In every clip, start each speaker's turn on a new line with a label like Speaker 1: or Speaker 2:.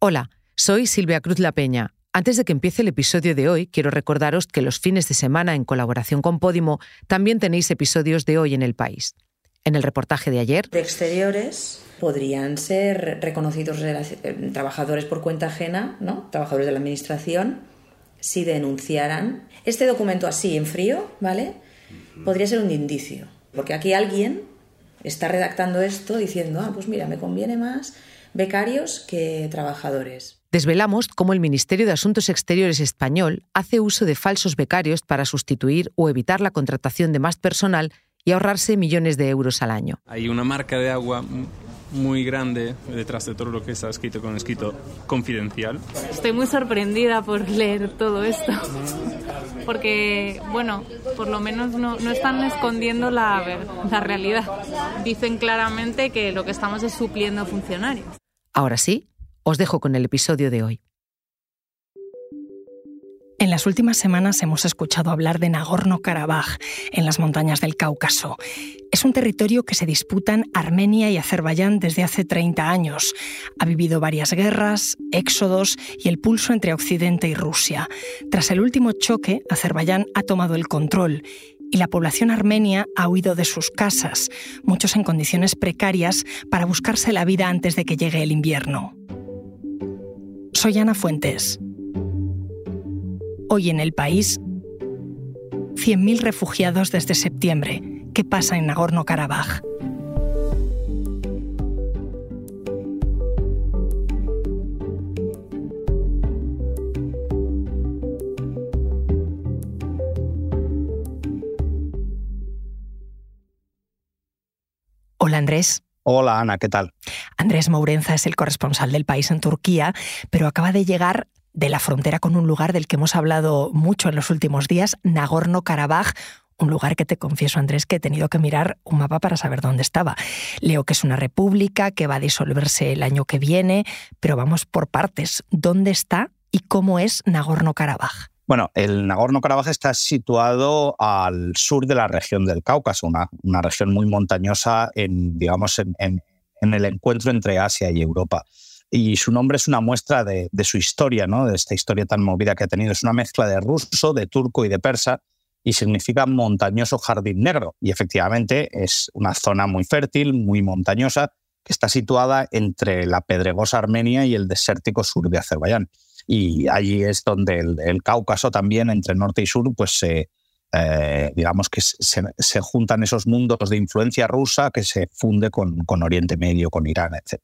Speaker 1: Hola, soy Silvia Cruz La Peña. Antes de que empiece el episodio de hoy, quiero recordaros que los fines de semana, en colaboración con Podimo, también tenéis episodios de hoy en el país. En el reportaje de ayer.
Speaker 2: De exteriores podrían ser reconocidos eh, trabajadores por cuenta ajena, ¿no? Trabajadores de la administración, si denunciaran. Este documento así en frío, ¿vale? Podría ser un indicio. Porque aquí alguien está redactando esto diciendo, ah, pues mira, me conviene más becarios que trabajadores.
Speaker 1: Desvelamos cómo el Ministerio de Asuntos Exteriores español hace uso de falsos becarios para sustituir o evitar la contratación de más personal y ahorrarse millones de euros al año.
Speaker 3: Hay una marca de agua muy grande detrás de todo lo que está escrito con escrito confidencial.
Speaker 4: Estoy muy sorprendida por leer todo esto, porque, bueno, por lo menos no, no están escondiendo la, la realidad. Dicen claramente que lo que estamos es supliendo funcionarios.
Speaker 1: Ahora sí, os dejo con el episodio de hoy.
Speaker 5: En las últimas semanas hemos escuchado hablar de Nagorno-Karabaj, en las montañas del Cáucaso. Es un territorio que se disputan Armenia y Azerbaiyán desde hace 30 años. Ha vivido varias guerras, éxodos y el pulso entre Occidente y Rusia. Tras el último choque, Azerbaiyán ha tomado el control y la población armenia ha huido de sus casas, muchos en condiciones precarias, para buscarse la vida antes de que llegue el invierno. Soy Ana Fuentes. Hoy en el país, 100.000 refugiados desde septiembre. ¿Qué pasa en Nagorno-Karabaj? Andrés.
Speaker 6: Hola Ana, ¿qué tal?
Speaker 5: Andrés Mourenza es el corresponsal del país en Turquía, pero acaba de llegar de la frontera con un lugar del que hemos hablado mucho en los últimos días, Nagorno-Karabaj, un lugar que te confieso, Andrés, que he tenido que mirar un mapa para saber dónde estaba. Leo que es una república, que va a disolverse el año que viene, pero vamos por partes. ¿Dónde está y cómo es Nagorno-Karabaj?
Speaker 6: Bueno, el Nagorno-Karabaj está situado al sur de la región del Cáucaso, una, una región muy montañosa en, digamos, en, en el encuentro entre Asia y Europa y su nombre es una muestra de, su historia, ¿no? de esta historia tan movida que ha tenido. Es una mezcla de ruso, de turco y de persa y significa montañoso jardín negro. Y efectivamente es una zona muy fértil, muy montañosa, que está situada entre la pedregosa Armenia y el desértico sur de Azerbaiyán. Y allí es donde el, Cáucaso también, entre norte y sur, pues se, eh, digamos que se, juntan esos mundos de influencia rusa que se funde con, con Oriente Medio, con Irán, etc.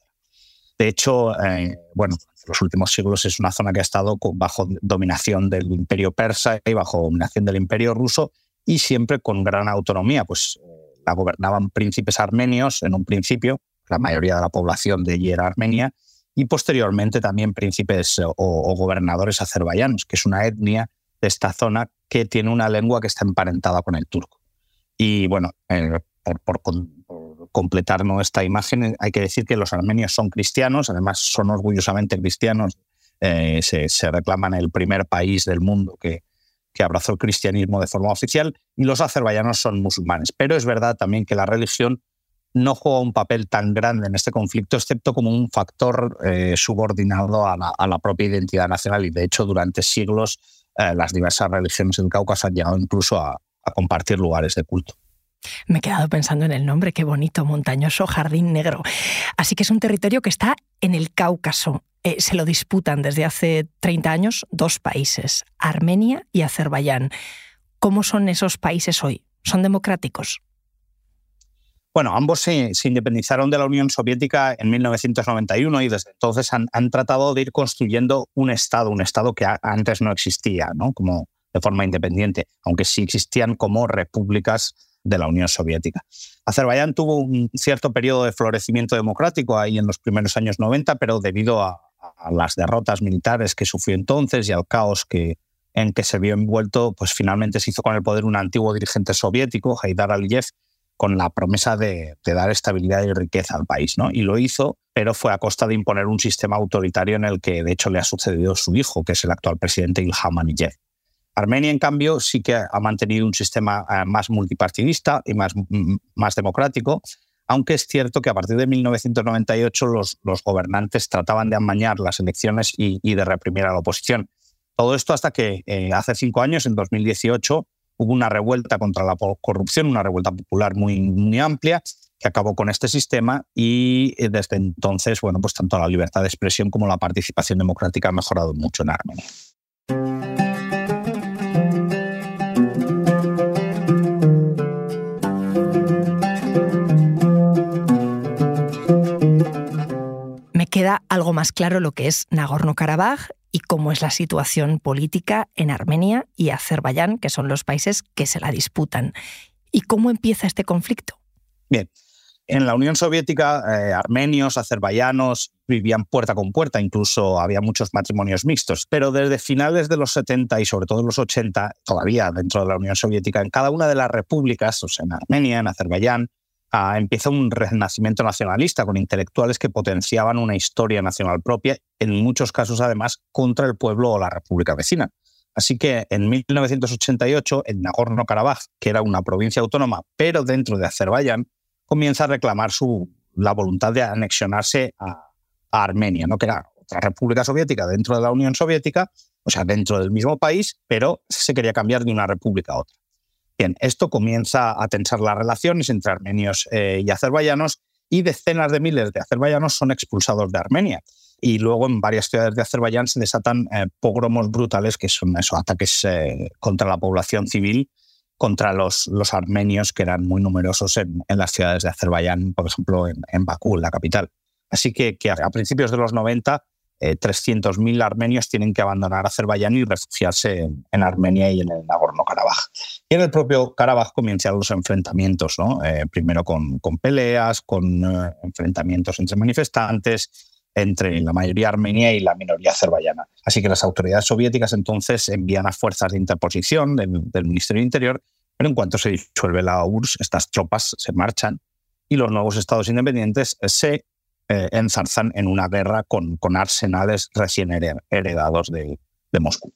Speaker 6: De hecho, eh, bueno, en los últimos siglos es una zona que ha estado bajo dominación del imperio persa y bajo dominación del imperio ruso y siempre con gran autonomía, pues eh, la gobernaban príncipes armenios en un principio, la mayoría de la población de allí era armenia, y posteriormente también príncipes o, gobernadores azerbaiyanos, que es una etnia de esta zona que tiene una lengua que está emparentada con el turco. Y bueno, eh, por, completar esta imagen, hay que decir que los armenios son cristianos, además son orgullosamente cristianos, eh, se, reclaman el primer país del mundo que, que abrazó el cristianismo de forma oficial, y los azerbaiyanos son musulmanes. Pero es verdad también que la religión no juega un papel tan grande en este conflicto, excepto como un factor eh, subordinado a la, propia identidad nacional. Y de hecho, durante siglos, eh, las diversas religiones del Cáucaso han llegado incluso a compartir lugares de culto.
Speaker 5: Me he quedado pensando en el nombre, qué bonito, montañoso jardín negro. Así que es un territorio que está en el Cáucaso. Eh, se lo disputan desde hace 30 años dos países, Armenia y Azerbaiyán. ¿Cómo son esos países hoy? ¿Son democráticos?
Speaker 6: Bueno, ambos se, independizaron de la Unión Soviética en 1991 y desde entonces han, tratado de ir construyendo un Estado, un Estado que antes no existía, ¿no? Como de forma independiente, aunque sí existían como repúblicas de la Unión Soviética. Azerbaiyán tuvo un cierto periodo de florecimiento democrático ahí en los primeros años 90, pero debido a, las derrotas militares que sufrió entonces y al caos que, en que se vio envuelto, pues finalmente se hizo con el poder un antiguo dirigente soviético, Haidar Aliyev, con la promesa de, dar estabilidad y riqueza al país. ¿no? Y lo hizo, pero fue a costa de imponer un sistema autoritario en el que de hecho le ha sucedido su hijo, que es el actual presidente Ilham Aliyev. Armenia, en cambio, sí que ha mantenido un sistema eh, más multipartidista y más, más democrático, aunque es cierto que a partir de 1998 los, los gobernantes trataban de amañar las elecciones y, de reprimir a la oposición. Todo esto hasta que eh, hace cinco años, en 2018, hubo una revuelta contra la corrupción, una revuelta popular muy, muy amplia, que acabó con este sistema y eh, desde entonces, bueno, pues tanto la libertad de expresión como la participación democrática han mejorado mucho en Armenia.
Speaker 5: Me queda algo más claro lo que es Nagorno-Karabaj y cómo es la situación política en Armenia y Azerbaiyán, que son los países que se la disputan. ¿Y cómo empieza este conflicto?
Speaker 6: Bien, en la Unión Soviética, eh, armenios, azerbaiyanos vivían puerta con puerta, incluso había muchos matrimonios mixtos, pero desde finales de los 70 y sobre todo los 80, todavía dentro de la Unión Soviética, en cada una de las repúblicas, o sea, en Armenia, en Azerbaiyán, empieza un renacimiento nacionalista con intelectuales que potenciaban una historia nacional propia, en muchos casos además contra el pueblo o la república vecina. Así que en 1988, en Nagorno-Karabaj, que era una provincia autónoma, pero dentro de Azerbaiyán, comienza a reclamar su, la voluntad de anexionarse a, Armenia, ¿no? que era otra república soviética dentro de la Unión Soviética, o sea, dentro del mismo país, pero se quería cambiar de una república a otra. Bien, esto comienza a tensar las relaciones entre armenios eh, y azerbaiyanos y decenas de miles de azerbaiyanos son expulsados de Armenia. Y luego en varias ciudades de Azerbaiyán se desatan eh, pogromos brutales, que son esos ataques eh, contra la población civil, contra los, los armenios que eran muy numerosos en, las ciudades de Azerbaiyán, por ejemplo en, en Bakú, la capital. Así que, que a principios de los 90 300.000 armenios tienen que abandonar Azerbaiyán y refugiarse en, Armenia y en el Nagorno-Karabaj. Y en el propio Karabaj comienzan los enfrentamientos, eh, primero con, peleas, con eh, enfrentamientos entre manifestantes, entre la mayoría armenia y la minoría azerbaiyana. Así que las autoridades soviéticas entonces envían a fuerzas de interposición del, del Ministerio de Interior, pero en cuanto se disuelve la URSS, estas tropas se marchan y los nuevos estados independientes se eh, enzarzan en una guerra con, con arsenales recién heredados de, de Moscú.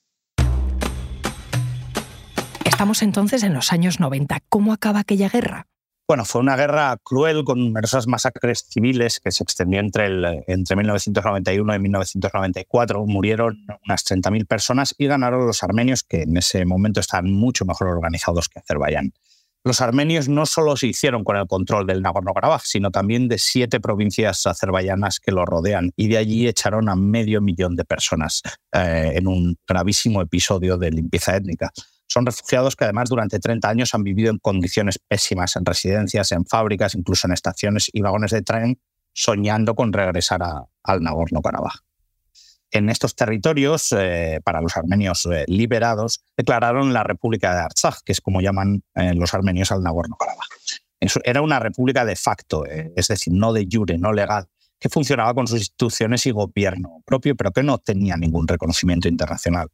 Speaker 5: Estamos entonces en los años 90. ¿Cómo acaba aquella guerra?
Speaker 6: Bueno, fue una guerra cruel con numerosas masacres civiles que se extendió entre, el, entre 1991 y 1994. Murieron unas 30.000 personas y ganaron los armenios, que en ese momento estaban mucho mejor organizados que Azerbaiyán los armenios no solo se hicieron con el control del Nagorno-Karabaj, sino también de siete provincias azerbaiyanas que lo rodean, y de allí echaron a medio millón de personas eh, en un gravísimo episodio de limpieza étnica. Son refugiados que además durante 30 años han vivido en condiciones pésimas, en residencias, en fábricas, incluso en estaciones y vagones de tren, soñando con regresar al Nagorno-Karabaj en estos territorios, eh, para los armenios eh, liberados, declararon la República de Artsaj, que es como llaman eh, los armenios al Nagorno-Karabaj. Era una república de facto, es decir, no de jure, no legal, que funcionaba con sus instituciones y gobierno propio, pero que no tenía ningún reconocimiento internacional.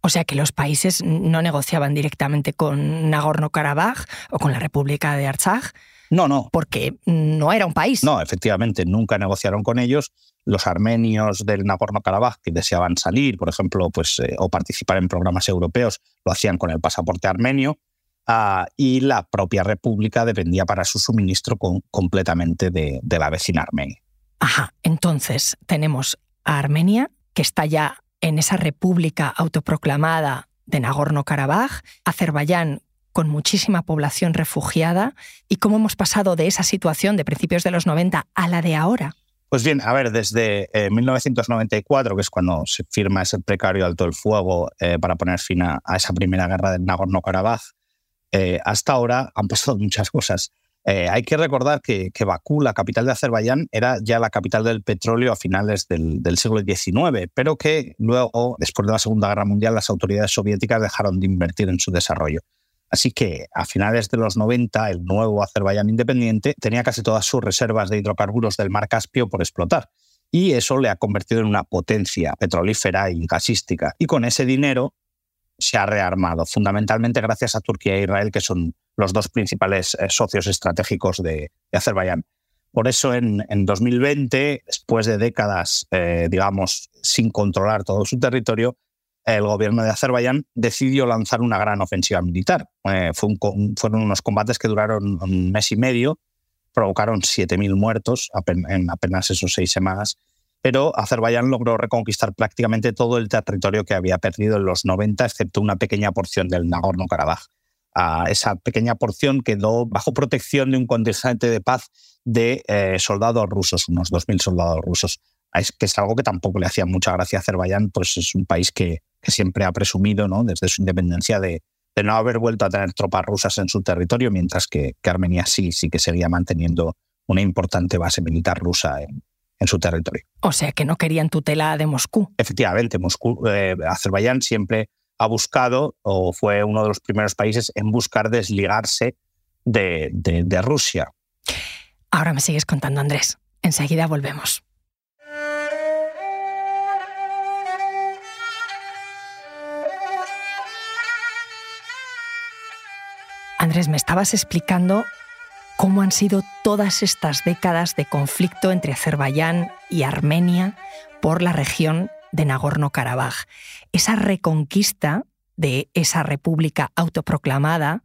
Speaker 5: O sea que los países no negociaban directamente con Nagorno-Karabaj o con la República de Artsaj.
Speaker 6: No, no.
Speaker 5: Porque no era un país.
Speaker 6: No, efectivamente, nunca negociaron con ellos los armenios del Nagorno-Karabaj que deseaban salir, por ejemplo, pues, eh, o participar en programas europeos, lo hacían con el pasaporte armenio, ah, y la propia república dependía para su suministro completamente de, de la vecina Armenia.
Speaker 5: Ajá, entonces tenemos a Armenia, que está ya en esa república autoproclamada de Nagorno-Karabaj, Azerbaiyán con muchísima población refugiada, y cómo hemos pasado de esa situación de principios de los 90 a la de ahora.
Speaker 6: Pues bien, a ver, desde 1994, eh, que es cuando se firma ese precario alto el fuego eh, para poner fin a, esa primera guerra del Nagorno-Karabaj, eh, hasta ahora han pasado muchas cosas. hay que recordar que, Bakú, la capital de Azerbaiyán, era ya la capital del petróleo a finales del, siglo XIX, pero que luego, después de la Segunda Guerra Mundial, las autoridades soviéticas dejaron de invertir en su desarrollo. Así que a finales de los 90, el nuevo Azerbaiyán independiente tenía casi todas sus reservas de hidrocarburos del mar Caspio por explotar. Y eso le ha convertido en una potencia petrolífera y gasística. Y con ese dinero se ha rearmado, fundamentalmente gracias a Turquía e Israel, que son los dos principales eh, socios estratégicos de, Azerbaiyán. Por eso en, 2020, después de décadas, eh, digamos, sin controlar todo su territorio, el gobierno de Azerbaiyán decidió lanzar una gran ofensiva militar. Eh, fueron unos combates que duraron un mes y medio provocaron 7.000 muertos en apenas esos seis semanas, pero Azerbaiyán logró reconquistar prácticamente todo el territorio que había perdido en los 90, excepto una pequeña porción del Nagorno-Karabaj. esa pequeña porción quedó bajo protección de un contingente de paz de eh, soldados rusos, unos 2.000 soldados rusos. Es que es algo que tampoco le hacía mucha gracia a Azerbaiyán, pues es un país que, siempre ha presumido, ¿no? desde su independencia, de, no haber vuelto a tener tropas rusas en su territorio, mientras que, Armenia sí, sí que seguía manteniendo una importante base militar rusa en, su territorio.
Speaker 5: O sea que no querían tutela de Moscú.
Speaker 6: Efectivamente, Moscú, eh, Azerbaiyán siempre ha buscado, o fue uno de los primeros países en buscar desligarse de, de Rusia.
Speaker 5: Ahora me sigues contando, Andrés. Enseguida volvemos. Andrés, me estabas explicando cómo han sido todas estas décadas de conflicto entre Azerbaiyán y Armenia por la región de Nagorno-Karabaj. Esa reconquista de esa república autoproclamada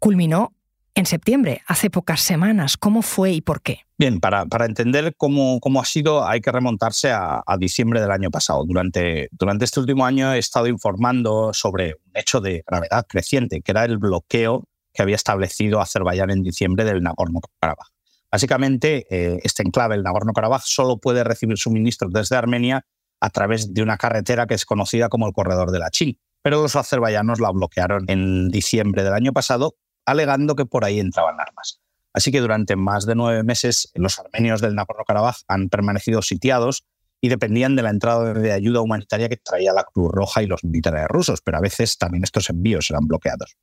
Speaker 5: culminó en septiembre, hace pocas semanas. ¿Cómo fue y por qué?
Speaker 6: Bien, para, entender cómo, cómo, ha sido hay que remontarse a, diciembre del año pasado. Durante, durante este último año he estado informando sobre un hecho de gravedad creciente, que era el bloqueo que había establecido Azerbaiyán en diciembre del Nagorno-Karabaj. Básicamente, eh, este enclave, el Nagorno-Karabaj, solo puede recibir suministros desde Armenia a través de una carretera que es conocida como el Corredor de la Chin. Pero los azerbaiyanos la bloquearon en diciembre del año pasado alegando que por ahí entraban armas. Así que durante más de nueve meses los armenios del Nagorno-Karabaj han permanecido sitiados y dependían de la entrada de ayuda humanitaria que traía la Cruz Roja y los militares rusos, pero a veces también estos envíos eran bloqueados.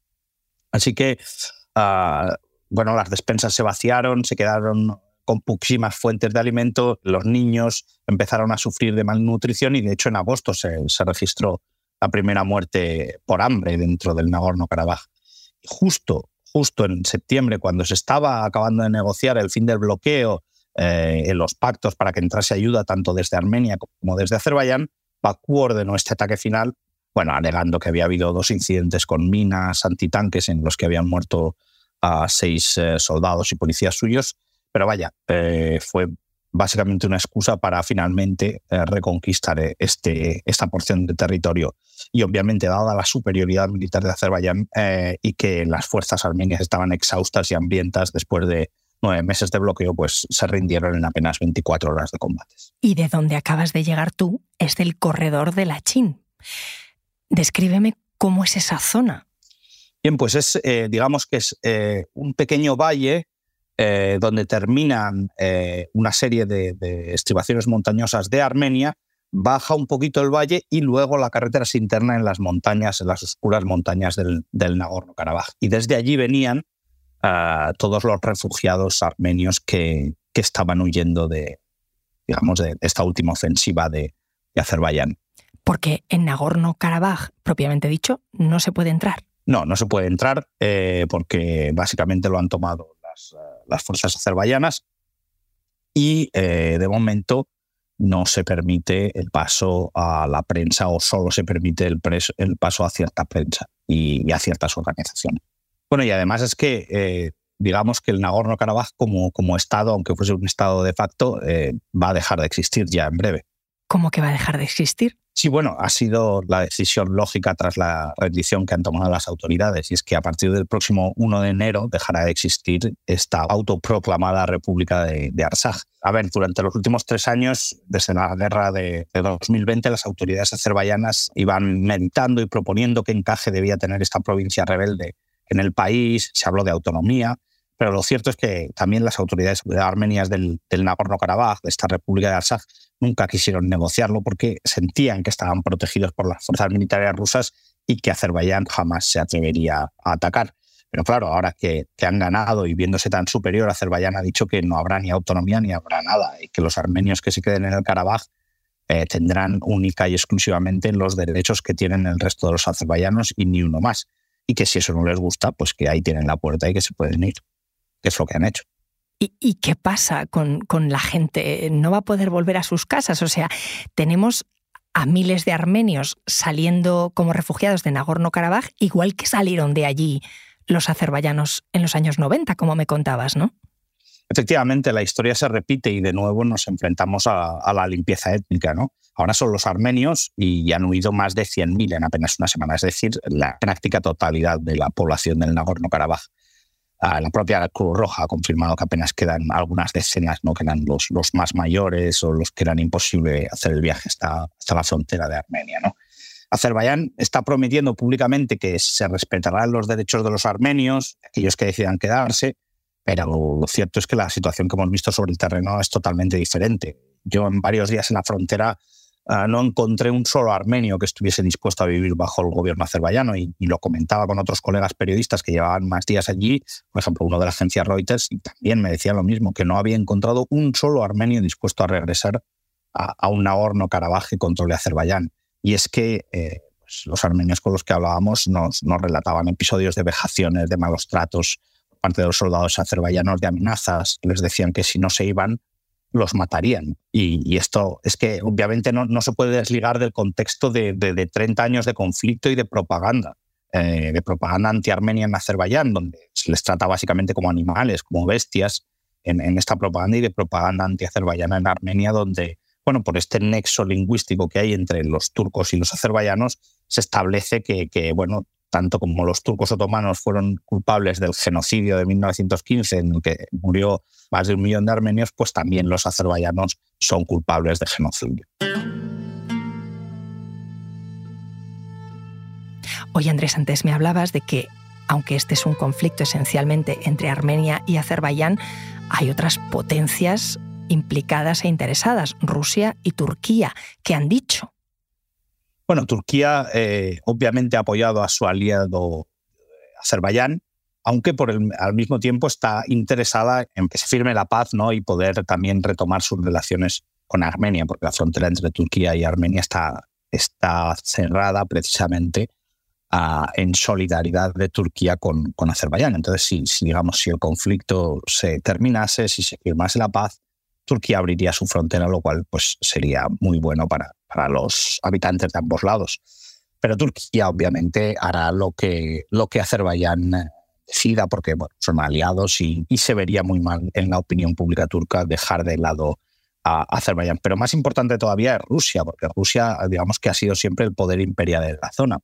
Speaker 6: Así que, ah, bueno, las despensas se vaciaron, se quedaron con poquísimas fuentes de alimento, los niños empezaron a sufrir de malnutrición y de hecho en agosto se, se registró la primera muerte por hambre dentro del Nagorno-Karabaj. Justo justo en septiembre, cuando se estaba acabando de negociar el fin del bloqueo eh, en los pactos para que entrase ayuda tanto desde Armenia como desde Azerbaiyán, Bakú ordenó este ataque final, bueno, alegando que había habido dos incidentes con minas antitanques en los que habían muerto a seis eh, soldados y policías suyos, pero vaya, eh, fue básicamente una excusa para finalmente eh, reconquistar eh, este, esta porción de territorio. Y obviamente, dada la superioridad militar de Azerbaiyán eh, y que las fuerzas armenias estaban exhaustas y hambrientas después de nueve meses de bloqueo, pues se rindieron en apenas 24 horas de combates.
Speaker 5: Y de donde acabas de llegar tú es del corredor de la Chin. Descríbeme cómo es esa zona.
Speaker 6: Bien, pues es, digamos que es un pequeño valle eh, donde terminan eh, una serie de, estribaciones montañosas de Armenia, baja un poquito el valle y luego la carretera se interna en las montañas, en las oscuras montañas del, Nagorno-Karabaj. Y desde allí venían ah, todos los refugiados armenios que, estaban huyendo de, digamos, de esta última ofensiva de, Azerbaiyán.
Speaker 5: Porque en Nagorno-Karabaj, propiamente dicho, no se puede entrar.
Speaker 6: No, no se puede entrar eh, porque básicamente lo han tomado las, fuerzas azerbaiyanas y eh, de momento no se permite el paso a la prensa o solo se permite el, el paso a cierta prensa y, a ciertas organizaciones. Bueno, y además es que eh, digamos que el Nagorno-Karabaj como, como Estado, aunque fuese un Estado de facto, eh, va a dejar de existir ya en breve.
Speaker 5: ¿Cómo que va a dejar de existir?
Speaker 6: Sí, bueno, ha sido la decisión lógica tras la rendición que han tomado las autoridades, y es que a partir del próximo 1 de enero dejará de existir esta autoproclamada República de, de Arsaj. A ver, durante los últimos tres años, desde la guerra de, de 2020, las autoridades azerbaiyanas iban meditando y proponiendo qué encaje debía tener esta provincia rebelde en el país, se habló de autonomía, pero lo cierto es que también las autoridades armenias del, Nagorno-Karabaj, de esta República de Arsaj, nunca quisieron negociarlo porque sentían que estaban protegidos por las fuerzas militares rusas y que Azerbaiyán jamás se atrevería a atacar. Pero claro, ahora que, han ganado y viéndose tan superior, Azerbaiyán ha dicho que no habrá ni autonomía ni habrá nada y que los armenios que se queden en el Karabaj eh, tendrán única y exclusivamente los derechos que tienen el resto de los azerbaiyanos y ni uno más. Y que si eso no les gusta, pues que ahí tienen la puerta y que se pueden ir que es lo que han hecho.
Speaker 5: ¿Y, qué pasa con, con, la gente? ¿No va a poder volver a sus casas? O sea, tenemos a miles de armenios saliendo como refugiados de Nagorno-Karabaj, igual que salieron de allí los azerbaiyanos en los años 90, como me contabas, ¿no?
Speaker 6: Efectivamente, la historia se repite y de nuevo nos enfrentamos a, la limpieza étnica. ¿no? Ahora son los armenios y han huido más de 100.000 en apenas una semana, es decir, la práctica totalidad de la población del Nagorno-Karabaj. Ah, la propia Cruz Roja ha confirmado que apenas quedan algunas decenas, no quedan los, los más mayores o los que eran imposible hacer el viaje hasta, hasta la frontera de Armenia. ¿no? Azerbaiyán está prometiendo públicamente que se respetarán los derechos de los armenios, aquellos que decidan quedarse, pero lo cierto es que la situación que hemos visto sobre el terreno es totalmente diferente. Yo en varios días en la frontera ah, no encontré un solo armenio que estuviese dispuesto a vivir bajo el gobierno azerbaiyano y, lo comentaba con otros colegas periodistas que llevaban más días allí, por ejemplo uno de la agencia Reuters, y también me decía lo mismo, que no había encontrado un solo armenio dispuesto a regresar a, un Nagorno-Karabaj que controle Azerbaiyán. Y es que eh, pues, los armenios con los que hablábamos nos, nos relataban episodios de vejaciones, de malos tratos, parte de los soldados azerbaiyanos de amenazas, les decían que si no se iban, los matarían. Y, esto es que obviamente no, no, se puede desligar del contexto de, de, 30 años de conflicto y de propaganda, eh, de propaganda anti-armenia en Azerbaiyán, donde se les trata básicamente como animales, como bestias, en, en esta propaganda y de propaganda anti-azerbaiyana en Armenia, donde, bueno, por este nexo lingüístico que hay entre los turcos y los azerbaiyanos, se establece que, que bueno, tanto como los turcos otomanos fueron culpables del genocidio de 1915, en el que murió más de un millón de armenios, pues también los azerbaiyanos son culpables de genocidio.
Speaker 5: Oye Andrés, antes me hablabas de que, aunque este es un conflicto esencialmente entre Armenia y Azerbaiyán, hay otras potencias implicadas e interesadas, Rusia y Turquía, que han dicho
Speaker 6: bueno, Turquía eh, obviamente ha apoyado a su aliado eh, Azerbaiyán, aunque por al mismo tiempo está interesada en que se firme la paz ¿no? y poder también retomar sus relaciones con Armenia, porque la frontera entre Turquía y Armenia está, está cerrada precisamente ah, en solidaridad de Turquía con, con Azerbaiyán. Entonces, si, si, digamos, si el conflicto se terminase, si se firmase la paz, Turquía abriría su frontera, lo cual pues, sería muy bueno para, para los habitantes de ambos lados. Pero Turquía obviamente hará lo que, lo que Azerbaiyán decida, porque son aliados y, se vería muy mal en la opinión pública turca dejar de lado a Azerbaiyán. Pero más importante todavía es Rusia, porque Rusia, digamos que ha sido siempre el poder imperial de la zona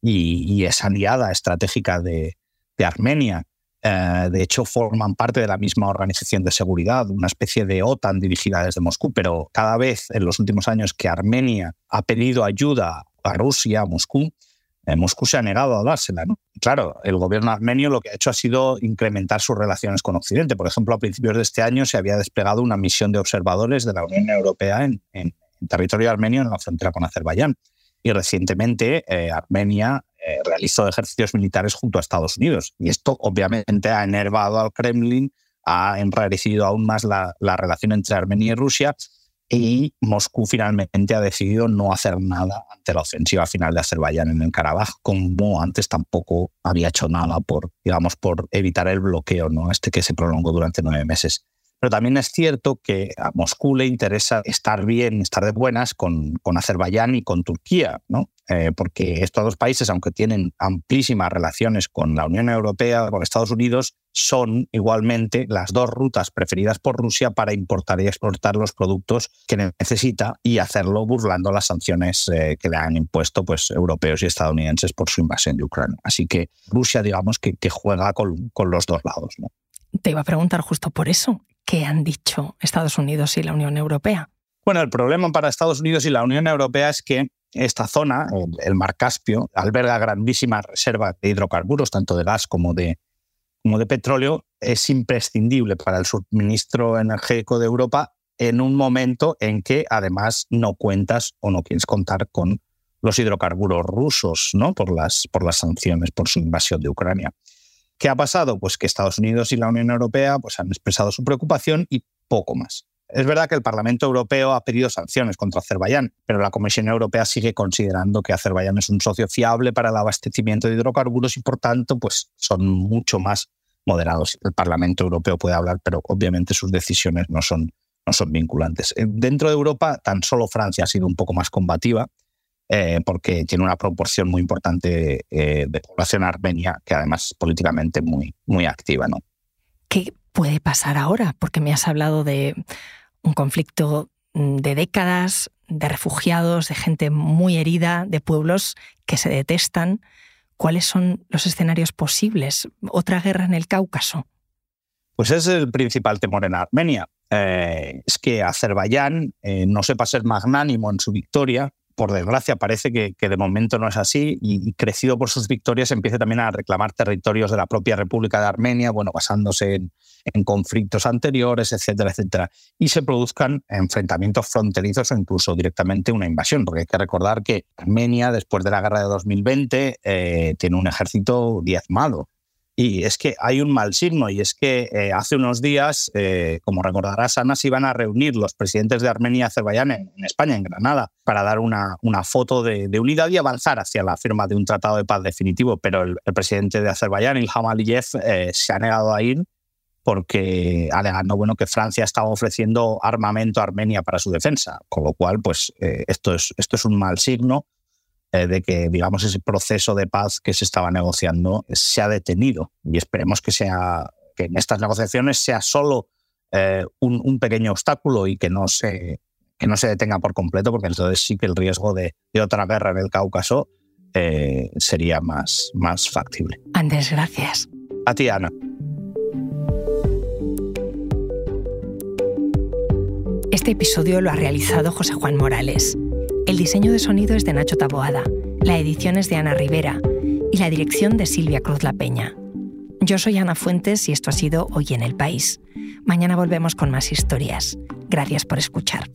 Speaker 6: y, y es aliada estratégica de, de Armenia. Eh, de hecho, forman parte de la misma organización de seguridad, una especie de OTAN dirigida desde Moscú, pero cada vez en los últimos años que Armenia ha pedido ayuda a Rusia, a Moscú, eh, Moscú se ha negado a dársela. Claro, el gobierno armenio lo que ha hecho ha sido incrementar sus relaciones con Occidente. Por ejemplo, a principios de este año se había desplegado una misión de observadores de la Unión Europea en, territorio armenio en la frontera con Azerbaiyán. Y recientemente eh, Armenia realizó ejercicios militares junto a Estados Unidos. Y esto obviamente ha enervado al Kremlin, ha enrarecido aún más la, relación entre Armenia y Rusia y Moscú finalmente ha decidido no hacer nada ante la ofensiva final de Azerbaiyán en el Karabaj, como antes tampoco había hecho nada por, digamos, por evitar el bloqueo, ¿no? este que se prolongó durante nueve meses. Pero también es cierto que a Moscú le interesa estar bien, estar de buenas con, con Azerbaiyán y con Turquía, ¿no? Eh, porque estos dos países, aunque tienen amplísimas relaciones con la Unión Europea, con Estados Unidos, son igualmente las dos rutas preferidas por Rusia para importar y exportar los productos que necesita y hacerlo burlando las sanciones eh, que le han impuesto pues, europeos y estadounidenses por su invasión de Ucrania. Así que Rusia, digamos, que, juega con, los dos lados.
Speaker 5: Te iba a preguntar justo por eso. ¿Qué han dicho Estados Unidos y la Unión Europea?
Speaker 6: Bueno, el problema para Estados Unidos y la Unión Europea es que esta zona, el, Mar Caspio, alberga grandísimas reservas de hidrocarburos, tanto de gas como de, como de petróleo. Es imprescindible para el suministro energético de Europa en un momento en que además no cuentas o no quieres contar con los hidrocarburos rusos, ¿no? Por las, por las sanciones, por su invasión de Ucrania. ¿Qué ha pasado? Pues que Estados Unidos y la Unión Europea pues, han expresado su preocupación y poco más. Es verdad que el Parlamento Europeo ha pedido sanciones contra Azerbaiyán, pero la Comisión Europea sigue considerando que Azerbaiyán es un socio fiable para el abastecimiento de hidrocarburos y por tanto pues, son mucho más moderados. El Parlamento Europeo puede hablar, pero obviamente sus decisiones no son, no son vinculantes. Eh, dentro de Europa, tan solo Francia ha sido un poco más combativa eh, porque tiene una proporción muy importante eh, de población armenia, que además es políticamente muy, muy activa.
Speaker 5: ¿Qué puede pasar ahora? Porque me has hablado de un conflicto mm, de décadas, de refugiados, de gente muy herida, de pueblos que se detestan. ¿Cuáles son los escenarios posibles? ¿Otra guerra en el Cáucaso?
Speaker 6: Pues es el principal temor en Armenia. Eh, es que Azerbaiyán no sepa ser magnánimo en su victoria por desgracia, parece que, de momento no es así y, crecido por sus victorias empiece también a reclamar territorios de la propia República de Armenia, bueno, basándose en, conflictos anteriores, etcétera, etcétera, y se produzcan enfrentamientos fronterizos o incluso directamente una invasión, porque hay que recordar que Armenia, después de la guerra de 2020, eh, tiene un ejército diezmado y es que hay un mal signo y es que eh, hace unos días, eh, como recordarás, Ana, se iban a reunir los presidentes de Armenia y Azerbaiyán en, España, en Granada, para dar una, una foto de, unidad y avanzar hacia la firma de un tratado de paz definitivo. Pero el, presidente de Azerbaiyán, Ilham Aliyev, eh, se ha negado a ir porque alegando bueno, que Francia estaba ofreciendo armamento a Armenia para su defensa, con lo cual pues, esto, es, esto es un mal signo de que, digamos, ese proceso de paz que se estaba negociando se ha detenido y esperemos que, sea, que en estas negociaciones sea solo eh, un, pequeño obstáculo y que no, se, que no se detenga por completo, porque entonces sí que el riesgo de, otra guerra en el Cáucaso eh, sería más, más factible.
Speaker 5: Andrés, gracias.
Speaker 6: A ti, Ana.
Speaker 5: Este episodio lo ha realizado José Juan Morales. El diseño de sonido es de Nacho Taboada, la edición es de Ana Rivera y la dirección de Silvia Cruz La Peña. Yo soy Ana Fuentes y esto ha sido Hoy en el País. Mañana volvemos con más historias. Gracias por escuchar.